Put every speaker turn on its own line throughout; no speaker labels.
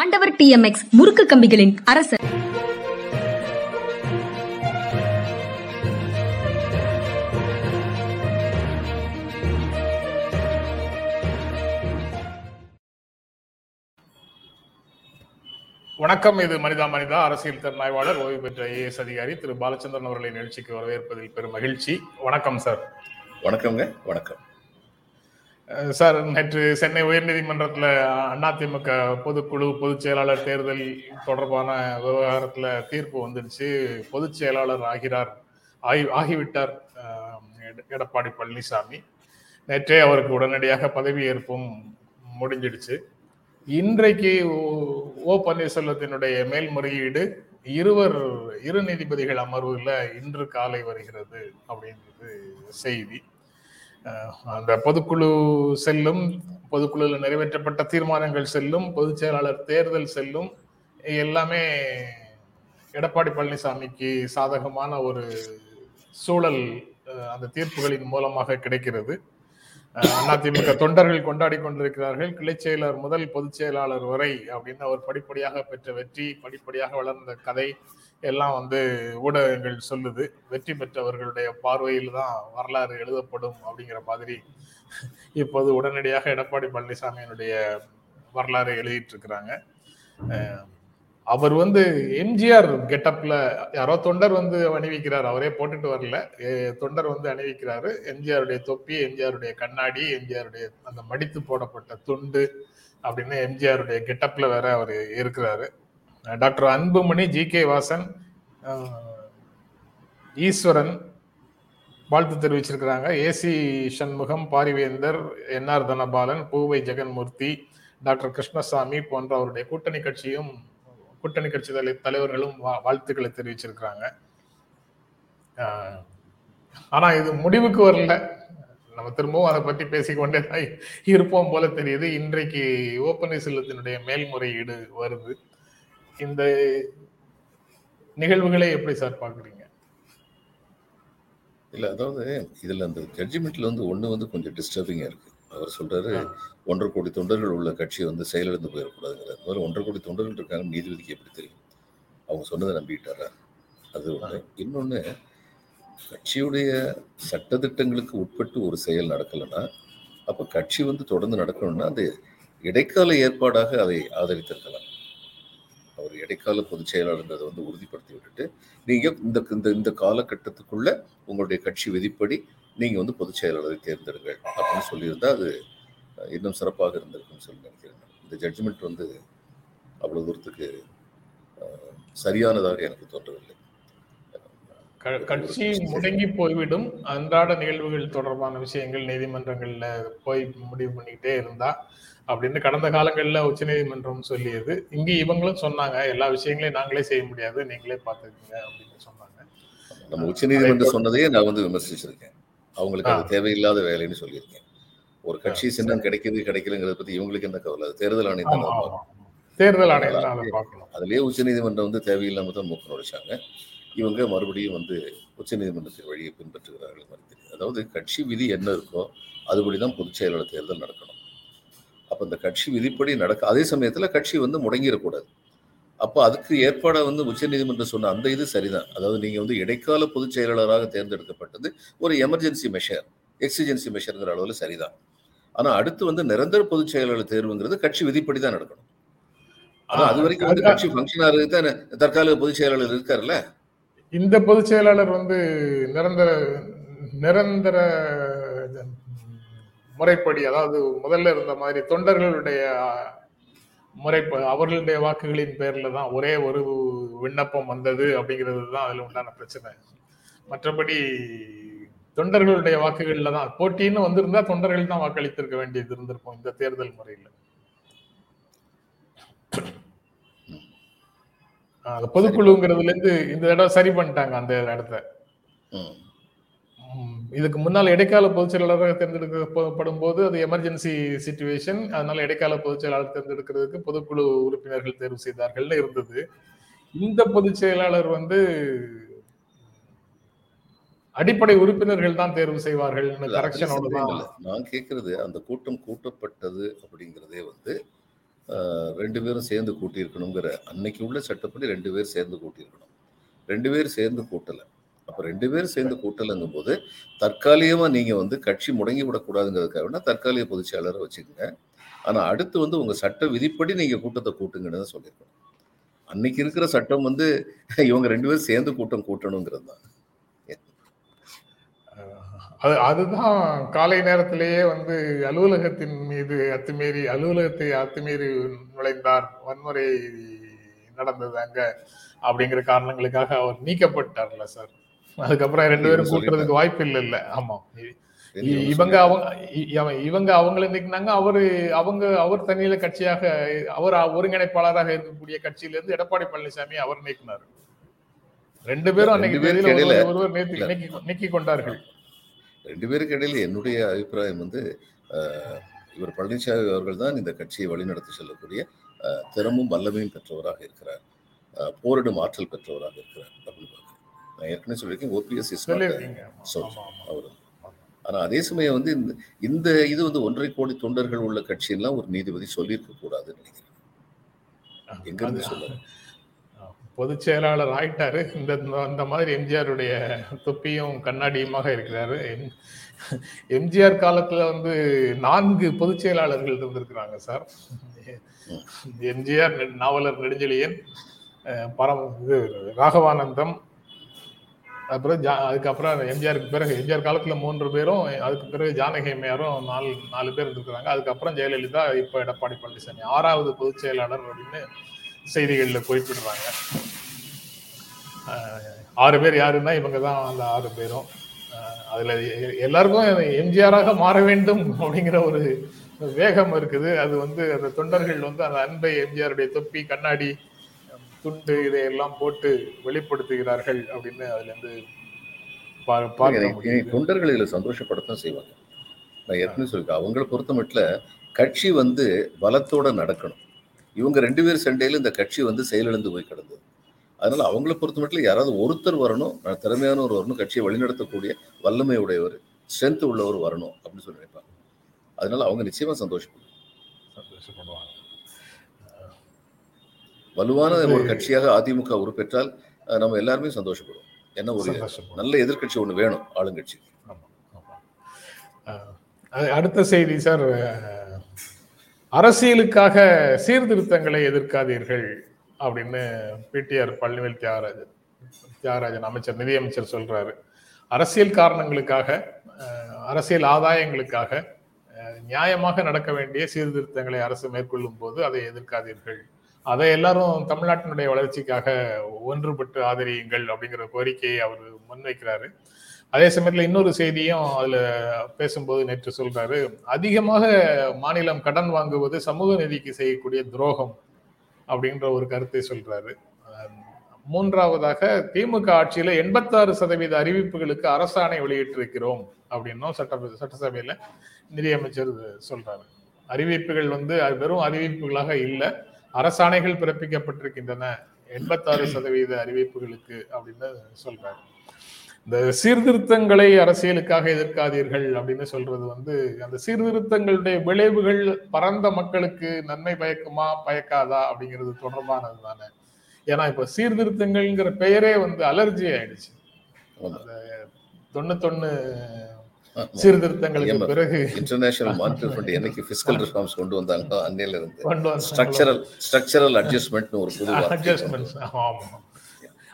ஆண்டவர் D M X முறுக்கு கம்பிகளின் அரசர்.
வணக்கம் இது மனிதா மனிதா அரசியல் திறனாய்வாளர் ஓய்வு பெற்ற ஐஏஎஸ் அதிகாரி திரு. பாலச்சந்திரன் அவர்களை நிகழ்ச்சிக்கு வரவேற்பதில் பெரும் மகிழ்ச்சி. வணக்கம் சார்.
வணக்கம்ங்க வணக்கம்.
சார் நேற்று சென்னை உயர்நீதிமன்றத்தில் அதிமுக பொதுக்குழு பொதுச் செயலாளர் தேர்தல் தொடர்பான விவகாரத்தில் தீர்ப்பு வந்துடுச்சு. பொதுச் செயலாளர் ஆகிறார். ஆகி ஆகிவிட்டார் எட- எடப்பாடி பழனிசாமி. நேற்றே அவருக்கு உடனடியாக பதவியேற்பும் முடிஞ்சிடுச்சு. இன்றைக்கு ஓ- பன்னீர்செல்வத்தினுடைய மேல்முறையீடு இருவர் இரு நீதிபதிகள் அமர்வுல இன்று காலை வருகிறது அப்படின்றது செய்தி. அந்த பொதுக்குழு செல்லும் பொதுக்குழுவில் நிறைவேற்றப்பட்ட தீர்மானங்கள் செல்லும் பொதுச் செயலாளர் தேர்தல் செல்லும் எல்லாமே எடப்பாடி பழனிசாமிக்கு சாதகமான ஒரு சூழல் அந்த தீர்ப்புகளின் மூலமாக கிடைக்கிறது. அதிமுக தொண்டர்கள் கொண்டாடி கொண்டிருக்கிறார்கள். கிளைச் செயலர் முதல் பொதுச் செயலாளர் வரை அப்படின்னு அவர் படிப்படியாக பெற்ற வெற்றி படிப்படியாக வளர்ந்த கதை எல்லாம் வந்து ஊடகங்கள் சொல்லுது. வெற்றி பெற்றவர்களுடைய பார்வையில் தான் வரலாறு எழுதப்படும் அப்படிங்கிற மாதிரி இப்போது உடனடியாக எடப்பாடி பழனிசாமியினுடைய வரலாறு எழுதிட்டு இருக்கிறாங்க அவர் வந்து எம்ஜிஆர் கெட்டப்ல யாரோ தொண்டர் வந்து அணிவிக்கிறார். அவரே போட்டுட்டு வரல. தொண்டர் வந்து அணிவிக்கிறாரு. எம்ஜிஆருடைய தொப்பி எம்ஜிஆருடைய கண்ணாடி எம்ஜிஆருடைய அந்த மடித்து போடப்பட்ட துண்டு அப்படின்னு எம்ஜிஆருடைய கெட்டப்ல வேற அவர் இருக்கிறாரு. Doctor Anbumani G K Vasan Eswaran வாழ்த்து தெரிவிச்சிருக்கிறாங்க. A C Shanmugam Parivendhar N R Dhanapalan Poovai Jaganmoorthy doctor Krishnasamy போன்ற அவருடைய கூட்டணி கட்சியும் கூட்டணி கட்சி தலை- தலைவர்களும் வா- வாழ்த்துக்களை தெரிவிச்சிருக்கிறாங்க. ஆனா இது முடிவுக்கு வரல. நம்ம திரும்பவும் அதை பத்தி பேசிக்கொண்டே தான் இருப்போம் போல தெரியுது. இன்றைக்கு ஓ பன்னீர்செல்வத்தினுடைய மேல்முறையீடு வருது. இந்த நிகழ்வுகளை எப்படி சார் பாக்குறீங்க
இல்ல அதாவது இதுல அந்த ஜட்ஜ்மெண்ட்ல வந்து ஒண்ணு வந்து கொஞ்சம் டிஸ்டர்பிங்கா இருக்கு. அவர் சொல்றாரு ஒன்றரை கோடி தொண்டர்கள் உள்ள கட்சி வந்து செயலிழந்து போயிடக்கூடாதுங்கிறார். முதல்ல ஒன்றரை கோடி தொண்டர்கள் இருக்காங்க நீதிபதிக்கு எப்படி தெரியும்? அவங்க சொன்னதை நம்பிட்டாரா? அது ஒண்ணு. இன்னொன்னு கட்சியுடைய சட்டதிட்டங்களுக்கு உட்பட்டு ஒரு செயல் நடக்கலைன்னா அப்ப கட்சி வந்து தொடர்ந்து நடக்கணும்னா அது இடைக்கால ஏற்பாடாக அதை ஆதரித்திருக்கலாம். அவர் இடைக்கால பொதுச் செயலாளர்ன்றதை வந்து உறுதிப்படுத்தி விட்டுட்டு நீங்கள் இந்த இந்த இந்த காலகட்டத்துக்குள்ள உங்களுடைய கட்சி விதிப்படி நீங்கள் வந்து பொதுச் செயலாளரை தேர்ந்தெடுங்கள் அப்படின்னு சொல்லியிருந்தால் அது இன்னும் சிறப்பாக இருந்திருக்கும்னு சொல்லி நினைக்கிறேன் இந்த ஜட்ஜ்மெண்ட் வந்து அவ்வளவு தூரத்துக்கு சரியானதாக எனக்கு தோன்றவில்லை.
கட்சி முடங்கி போய்விடும். அன்றாட நிகழ்வுகள் தொடர்பான விஷயங்கள் நீதிமன்றங்கள்ல போய் முடிவு பண்ணிக்கிட்டே இருந்தா அப்படின்னு கடந்த காலங்கள்ல உச்சநீதிமன்றம் சொல்லியது. இங்க இவங்களும் சொன்னாங்க எல்லா விஷயங்களையும் நாங்களே செய்ய முடியாது நீங்களே பார்த்துக்கங்க அப்படின்னு சொன்னாங்க.
நம்ம உச்சநீதிமன்றம் சொன்னதையே நான் வந்து விமர்சிச்சிருக்கேன். அவங்களுக்கு அது தேவையில்லாத வேலைன்னு சொல்லியிருக்கேன். ஒரு கட்சி சின்னம் கிடைக்குது கிடைக்கலங்கிறத பத்தி இவங்களுக்கு என்ன கவலை? தேர்தல் ஆணையம்.
தேர்தல் ஆணையம்
அதுலயே உச்சநீதிமன்றம் வந்து தேவையில்லாம தான் மூக்க நுழைச்சாங்க. இவங்க மறுபடியும் வந்து உச்சநீதிமன்றத்தின் வழியை பின்பற்றுகிறார்கள் மாதிரி அதாவது கட்சி விதி என்ன இருக்கோ அதுபடி தான் பொதுச் செயலாளர் தேர்தல் நடக்கணும். அப்ப இந்த கட்சி விதிப்படி நடக்க அதே சமயத்துல கட்சி வந்து முடங்கிடக்கூடாது. அப்போ அதுக்கு ஏற்பாடா வந்து உச்சநீதிமன்றம் சொன்ன அந்த இது சரிதான். அதாவது நீங்க வந்து இடைக்கால பொதுச் செயலாளராக தேர்ந்தெடுக்கப்பட்டது ஒரு எமர்ஜென்சி மெஷர் எக்ஸிஜென்சி மெஷர்ங்கிற அளவில் சரிதான். ஆனா அடுத்து வந்து நிரந்தர பொதுச் செயலாளர் தேர்வுங்கிறது கட்சி விதிப்படி தான் நடக்கணும். ஆனா அது வரைக்கும் வந்து கட்சி ஃபங்க்ஷனாக தான் தற்காலிக பொதுச் செயலாளர் இருக்காருல்ல?
இந்த பொதுச் செயலாளர் வந்து நிரந்தர நிரந்தர முறைப்படி அதாவது முதல்ல இருந்த மாதிரி தொண்டர்களுடைய முறைப்படி அவர்களுடைய வாக்குகளின் பேர்ல தான் ஒரே ஒரு விண்ணப்பம் வந்தது அப்படிங்கிறது தான் அதில் உண்டான பிரச்சனை. மற்றபடி தொண்டர்களுடைய வாக்குகள்ல தான் போட்டின்னு வந்திருந்தா தொண்டர்கள் தான் வாக்களித்திருக்க வேண்டியது இருந்திருக்கும் இந்த தேர்தல் முறையில். பொதுக்குழுங்கிறதுல இருந்து இந்த தடவை சரி பண்ணிட்டாங்க அந்த இடத்த. இதுக்கு முன்னால் இடைக்கால பொதுச் செயலாளராக தேர்ந்தெடுக்கப்படும் போது அது எமர்ஜென்சி சுச்சுவேஷன் அதனால இடைக்கால பொதுச் செயலாளர் தேர்ந்தெடுக்கிறதுக்கு பொதுக்குழு உறுப்பினர்கள் தேர்வு செய்தார்கள்னு இருந்தது. இந்த பொதுச் செயலாளர் வந்து அடிப்படை உறுப்பினர்கள் தான் தேர்வு செய்வார்கள்.
நான் கேட்கறது அந்த கூட்டம் கூட்டப்பட்டது அப்படிங்கிறதே வந்து ரெண்டு பேரும் சேர்ந்து கூட்டியிருக்கணுங்கிற அன்னைக்கு உள்ள சட்டப்படி ரெண்டு பேர் சேர்ந்து கூட்டியிருக்கணும். ரெண்டு பேர் சேர்ந்து கூட்டலை. அப்போ ரெண்டு பேர் சேர்ந்து கூட்டலைங்கும் போது தற்காலிகமாக நீங்கள் வந்து கட்சி முடங்கி விடக்கூடாதுங்கிறதுக்காக வேணால் தற்காலிக பொதுச்செயலரை வச்சுக்கோங்க. ஆனால் அடுத்து வந்து உங்கள் சட்ட விதிப்படி நீங்கள் கூட்டத்தை கூட்டுங்கன்னு தான் சொல்லியிருக்கணும். அன்னைக்கு இருக்கிற சட்டம் வந்து இவங்க ரெண்டு பேரும் சேர்ந்து கூட்டம் கூட்டணுங்கிறது தான்.
அது அதுதான் காலை நேரத்திலேயே வந்து அலுவலகத்தின் மீது அத்துமீறி அலுவலகத்தை அத்துமீறி நுழைந்தார். வன்முறை நடந்தது அங்க அப்படிங்கிற காரணங்களுக்காக அவர் நீக்கப்பட்டார்ல சார். அதுக்கப்புறம் ரெண்டு பேரும் கூட்டுறதுக்கு வாய்ப்பு இல்லை இல்ல. ஆமா. இவங்க அவங்க இவங்க அவங்கள நீக்கினாங்க. அவரு அவங்க அவர் தனியில கட்சியாக அவர் ஒருங்கிணைப்பாளராக இருக்கக்கூடிய கட்சியில இருந்து எடப்பாடி பழனிசாமி அவர் நீக்கினார். ரெண்டு பேரும் அன்னைக்கு ஒருவர் நீக்கி கொண்டார்கள்
ரெண்டு பேருக்கு இடையில என்னுடைய அபிப்பிராயம் வந்து இவர் பழனிசாமி அவர்கள் தான் இந்த கட்சியை வழிநடத்தி செல்லக்கூடிய திறமும் வல்லமையும் பெற்றவராக இருக்கிறார். போரிடும் ஆற்றல் பெற்றவராக இருக்கிறார். அப்படின்னு பார்க்கிறேன். நான் ஏற்கனவே சொல்லியிருக்கேன் ஓபிஎஸ் இஸ். அவர் ஆனா அதே சமயம் வந்து இந்த இந்த இது வந்து ஒன்றரை கோடி தொண்டர்கள் உள்ள கட்சியெல்லாம் ஒரு நீதிபதி சொல்லியிருக்க கூடாதுன்னு நினைக்கிறேன். எங்க இருந்து
அது-
சொல்லுங்க
பொதுச் செயலாளர் ஆயிட்டாரு. இந்த அந்த மாதிரி எம்ஜிஆருடைய தொப்பியும் கண்ணாடியுமாக இருக்கிறாரு. எம்ஜிஆர் காலத்துல வந்து நான்கு பொதுச் செயலாளர்கள் இருந்திருக்கிறாங்க சார். எம்ஜிஆர் நெ- நாவலர் நெடுஞ்செழியன் பரம பரம் இது ராகவானந்தம் அப்புறம் ஜா அதுக்கப்புறம் எம்ஜிஆருக்கு பிறகு எம்ஜிஆர் காலத்துல மூன்று பேரும் அதுக்கு பிறகு ஜானகி அம்மையாரும் நாலு நாலு பேர் இருந்திருக்கிறாங்க. அதுக்கப்புறம் ஜெயலலிதா இப்போ எடப்பாடி பழனிசாமி ஆறாவது பொதுச் செயலாளர் அப்படின்னு செய்திகளில் குறிப்பிடுறாங்க ஆறு பேர் யாருன்னா இவங்க தான் அந்த ஆறு பேரும். அதுல எல்லாருக்கும் எம்ஜிஆராக மாற வேண்டும் அப்படிங்கிற ஒரு வேகம் இருக்குது. அது வந்து அந்த தொண்டர்கள் வந்து அந்த அன்பை எம்ஜிஆருடைய தொப்பி கண்ணாடி துண்டு இதையெல்லாம் போட்டு வெளிப்படுத்துகிறார்கள் அப்படின்னு அதுல இருந்து பா- பார்க்க
எனக்கு-
முடியுது.
எனக்கு தொண்டர்கள் இதுல சந்தோஷப்படத்தான் செய்வாங்க. நான் ஏற்கனவே சொல்லிருக்கேன் அவங்கள பொறுத்த மட்டும் கட்சி வந்து பலத்தோட நடக்கணும். இவங்க ரெண்டு பேர் சண்டையில இந்த கட்சி வந்து செயலிழந்து போய் கிடந்தது. அதனால அவங்கள பொறுத்த மட்டும் யாராவது ஒருத்தர் வரணும் திறமையானவர் வரணும் கட்சியை வழிநடத்தக்கூடிய வல்லமை உடையவர் ஸ்ட்ரென்த் உள்ளவர் வரணும் அப்படின்னு சொல்லி நினைப்பாங்க. அதனால அவங்க நிச்சயமா சந்தோஷப்படுவாங்க.
சந்தோஷப்படுவாங்க.
வலுவான ஒரு கட்சியாக அதிமுக உருப்பெற்றால் அஹ், நம்ம எல்லாருமே சந்தோஷப்படுவோம். ஏன்னா ஒரு நல்ல எதிர்க்கட்சி ஒண்ணு வேணும் ஆளுங்கட்சி.
அடுத்த செய்தி சார் அரசியலுக்காக சீர்திருத்தங்களை எதிர்க்காதீர்கள் அப்படின்னு பிடிஆர் பழனிவேல் தியாகராஜன் தியாகராஜன் அமைச்சர் நிதியமைச்சர் சொல்றாரு. அரசியல் காரணங்களுக்காக அரசியல் ஆதாயங்களுக்காக நியாயமாக நடக்க வேண்டிய சீர்திருத்தங்களை அரசு மேற்கொள்ளும் போது அதை எதிர்க்காதீர்கள். அதை எல்லாரும் தமிழ்நாட்டினுடைய வளர்ச்சிக்காக ஒன்றுபட்டு ஆதரியுங்கள் அப்படிங்கிற கோரிக்கையை அவர் முன்வைக்கிறாரு. அதே சமயத்துல இன்னொரு செய்தியும் அதுல பேசும்போது நேற்று சொல்றாரு. அதிகமாக மாநிலம் கடன் வாங்குவது சமூக நிதிக்கு செய்யக்கூடிய துரோகம் அப்படின்ற ஒரு கருத்தை சொல்றாரு. மூன்றாவதாக திமுக ஆட்சியில எண்பத்தாறு சதவீத அறிவிப்புகளுக்கு அரசாணை வெளியிட்டிருக்கிறோம் அப்படின்னும் சட்ட சட்டசபையில நிதியமைச்சர் சொல்றாரு. அறிவிப்புகள் வந்து அது வெறும் அறிவிப்புகளாக இல்லை அரசாணைகள் பிறப்பிக்கப்பட்டிருக்கின்றன. எண்பத்தாறு சதவீத அறிவிப்புகளுக்கு அப்படின்னு சொல்றாரு. இந்த சீர்திருத்தங்களை அரசியலுக்காக எதிர்க்காதீர்கள் அப்படின்னு சொல்றது வந்து அந்த சீர்திருத்தங்களுடைய விளைவுகள் பரந்த மக்களுக்கு நன்மை பயக்குமா பயக்காதா அப்படிங்கிறது தொடர்பானது தானே ஏன்னா இப்ப சீர்திருத்தங்கள்ங்கிற பெயரே வந்து அலர்ஜி ஆயிடுச்சு. தொண்ணூத்தொன்னு. சீர்திருத்தங்களுக்கு. பிறகு
இன்டர்நேஷனல் மானிட்டரி ஃபண்ட் என்னைக்கு ஃபிஸ்கல் ரிஃபார்ம்ஸ் கொண்டு வந்தாங்களோ அன்னையில இருந்து. ஸ்ட்ரக்சரல் ஸ்ட்ரக்சரல் அட்ஜஸ்ட்மெண்ட் ஒரு புது
அட்ஜஸ்ட்மெண்ட்ஸ் ஆமா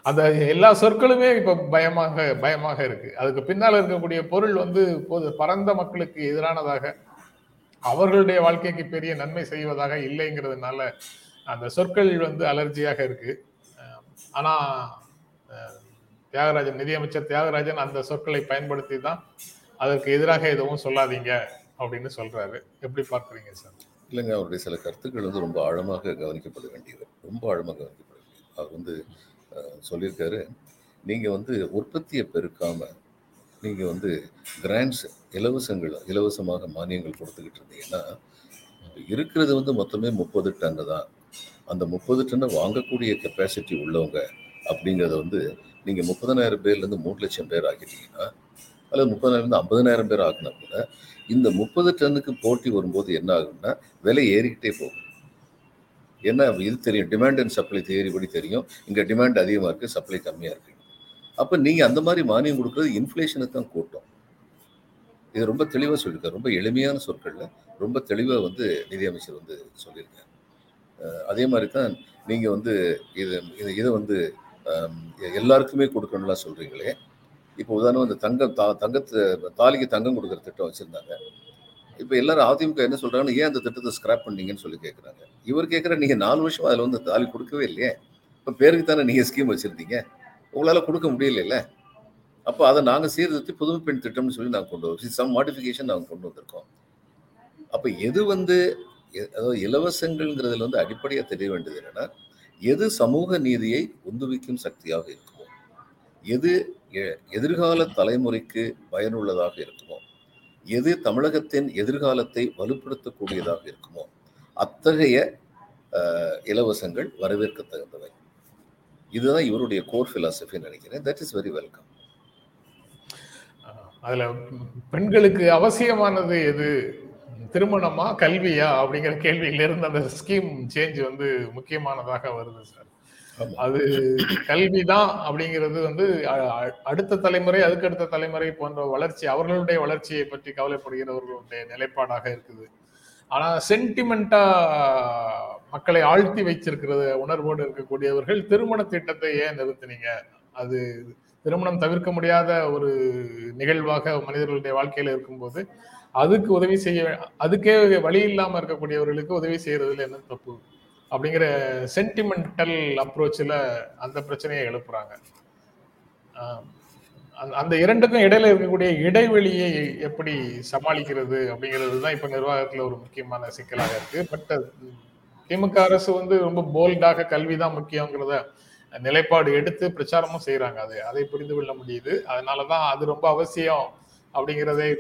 அந்த எல்லா சொற்களுமே இப்ப பயமாக பயமாக இருக்கு. அதுக்கு பின்னால் இருக்கக்கூடிய பொருள் வந்து பொது பரந்த மக்களுக்கு எதிரானதாக அவர்களுடைய வாழ்க்கைக்கு பெரிய நன்மை செய்வதாக இல்லைங்கிறதுனால அந்த சொற்கள் வந்து அலர்ஜியாக இருக்கு. ஆனா தியாகராஜன் நிதியமைச்சர் தியாகராஜன் அந்த சொற்களை பயன்படுத்தி தான் அதற்கு எதிராக எதுவும் சொல்லாதீங்க அப்படின்னு சொல்றாரு. எப்படி பார்க்குறீங்க சார்?
இல்லைங்க அவருடைய சில கருத்துக்கள் வந்து ரொம்ப ஆழமாக கவனிக்கப்பட வேண்டியது. ரொம்ப ஆழமாக கவனிக்கப்பட வேண்டியது. அவர் வந்து சொல்லியிருக்காரு. நீங்கள் வந்து உற்பத்தியை பெருக்காமல் நீங்கள் வந்து கிராண்ட்ஸ் இலவசங்கள் இலவசமாக மானியங்கள் கொடுத்துக்கிட்டு இருந்தீங்கன்னா இருக்கிறது வந்து மொத்தமே முப்பது டன்னு தான். அந்த முப்பது டன்னை வாங்கக்கூடிய கெப்பாசிட்டி உள்ளவங்க அப்படிங்கிறத வந்து நீங்கள் முப்பதனாயிரம் பேர்லேருந்து மூணு லட்சம் பேர் ஆக்கிட்டீங்கன்னா அல்லது முப்பதாயிரம் ஐம்பதனாயிரம் பேர் ஆகினா கூட இந்த முப்பது டன்னுக்கு போட்டி வரும்போது என்ன ஆகும்னா விலை ஏறிக்கிட்டே போகும். என்ன இது தெரியும். டிமாண்ட் அண்ட் சப்ளை தியரி படி தெரியும். இங்கே டிமாண்ட் அதிகமாக இருக்குது சப்ளை கம்மியாக இருக்குது அப்போ நீங்கள் அந்த மாதிரி மானியம் கொடுக்குறது இன்ஃப்ளேஷனை தான் கூட்டும். இது ரொம்ப தெளிவாக சொல்லியிருக்காரு. ரொம்ப எளிமையான சொற்களில் ரொம்ப தெளிவாக வந்து நிதியமைச்சர் வந்து சொல்லியிருக்காரு. அதே மாதிரி தான் நீங்கள் வந்து இது இது இதை வந்து எல்லாருக்குமே கொடுக்கணும்லாம் சொல்கிறீங்களே இப்போ உதாரணம் இந்த தங்கம் தா தங்கத்து தாலிக்கு தங்கம் கொடுக்குற திட்டம் வச்சுருந்தாங்க. இப்போ எல்லாரும் அதிமுக என்ன சொல்கிறாங்கன்னு ஏன் அந்த திட்டத்தை ஸ்க்ராப் பண்ணீங்கன்னு சொல்லி கேட்குறாங்க இவர் கேட்குற நீங்கள் நாலு வருஷம் அதில் வந்து தாலி கொடுக்கவே இல்லையே. இப்போ பேருக்கு தானே நீங்கள் ஸ்கீம் வச்சுருந்தீங்க. உங்களால் கொடுக்க முடியலைல்ல அப்போ அதை நாங்கள் சீர்திருத்தி புதுமை பெண் திட்டம்னு சொல்லி நாங்கள் கொண்டு வரோம் சம் மாடிஃபிகேஷன் நாங்கள் கொண்டு வந்திருக்கோம். அப்போ எது வந்து எ- அதாவது இலவசங்கள்ங்கிறதுல வந்து அடிப்படையாக தெரிய வேண்டியது என்னன்னா எது சமூக நீதியை உந்துவிக்கும் சக்தியாக இருக்குமோ எது எ- எதிர்கால தலைமுறைக்கு பயனுள்ளதாக இருக்குமோ எது தமிழகத்தின் எதிர்காலத்தை வலுப்படுத்தக்கூடியதாக இருக்குமோ அத்தகைய இலவசங்கள் வரவேற்க தகுந்தவை இதுதான் இவருடைய கோர் பிலாசபின்னு நினைக்கிறேன். தட் இஸ் வெரி வெல்கம்
அதுல பெண்களுக்கு அவசியமானது எது? திருமணமா கல்வியா? அப்படிங்கிற கேள்வியில இருந்து அந்த ஸ்கீம் சேஞ்ச் வந்து முக்கியமானதாக வருது சார். அது கல்விதான் அப்படிங்கிறது வந்து அடுத்த தலைமுறை அதுக்கடுத்த தலைமுறை போன்ற வளர்ச்சி அவர்களுடைய வளர்ச்சியை பற்றி கவலைப்படுகிறவர்களுடைய நிலைப்பாடாக இருக்குது. ஆனா சென்டிமெண்டா மக்களை ஆழ்த்தி வைச்சிருக்கிறது உணர்வோடு இருக்கக்கூடியவர்கள் திருமண திட்டத்தை ஏன் நிறுத்தினீங்க? அது திருமணம் தவிர்க்க முடியாத ஒரு நிகழ்வாக மனிதர்களுடைய வாழ்க்கையில இருக்கும்போது அதுக்கு உதவி செய்ய அதுக்கே வழி இல்லாம இருக்கக்கூடியவர்களுக்கு உதவி செய்யறதுல என்ன தப்பு? அப்படிங்கிற சென்டிமெண்டல் அப்ரோச்சில் அந்த பிரச்சனையை எழுப்புறாங்க. ஆஹ் அந்த- அந்த இரண்டுக்கும் இடையில இருக்கக்கூடிய இடைவெளியை எப்படி சமாளிக்கிறது அப்படிங்கிறது தான் இப்ப நிர்வாகத்துல ஒரு முக்கியமான சிக்கலாக இருக்கு. பட் திமுக அரசு வந்து ரொம்ப போல்டாக கல்வி தான் முக்கியங்கிறத நிலைப்பாடு எடுத்து பிரச்சாரமும் செய்யறாங்க அது அதை புரிந்து கொள்ள முடியுது. அதனாலதான் அது ரொம்ப அவசியம் அப்படிங்கிறதை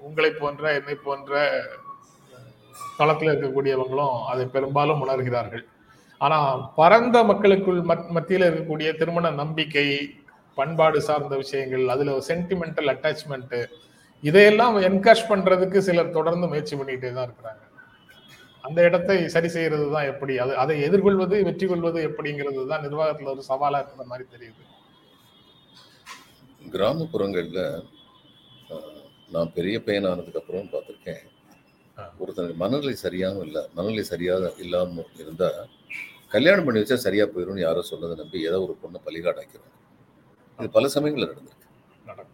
உங்களை போன்ற என்னை போன்ற களத்தில் இருக்கக்கூடியவங்களும் அதை பெரும்பாலும் உணர்கிறார்கள். ஆனா பரந்த மக்களுக்குள் மத்- மத்தியில இருக்கக்கூடிய திருமண நம்பிக்கை பண்பாடு சார்ந்த விஷயங்கள் அதுல சென்டிமெண்டல் அட்டாச்மெண்ட் இதையெல்லாம் என்கரேஜ் பண்றதுக்கு சிலர் தொடர்ந்து முயற்சி பண்ணிட்டே தான் இருக்கிறாங்க. அந்த இடத்தை சரி செய்யறது தான் எப்படி அது அதை எதிர்கொள்வது வெற்றி கொள்வது எப்படிங்கிறது தான் நிர்வாகத்துல ஒரு சவாலா இருக்கிற மாதிரி தெரியுது.
கிராமப்புறங்களில் நான் பெரிய பையன் ஆனதுக்கு அப்புறம் பார்த்துருக்கேன். ஒருத்தனுக்கு மனநிலை சரியாகவும் இல்லை மனநிலை சரியாக இல்லாமல் இருந்தால் கல்யாணம் பண்ணி வச்சா சரியாக போயிடும்னு யாரோ சொன்னதை நம்பி ஏதோ ஒரு பொண்ணை பலிகாடாக்கிறாங்க இது பல சமயங்களில் நடந்திருக்கு.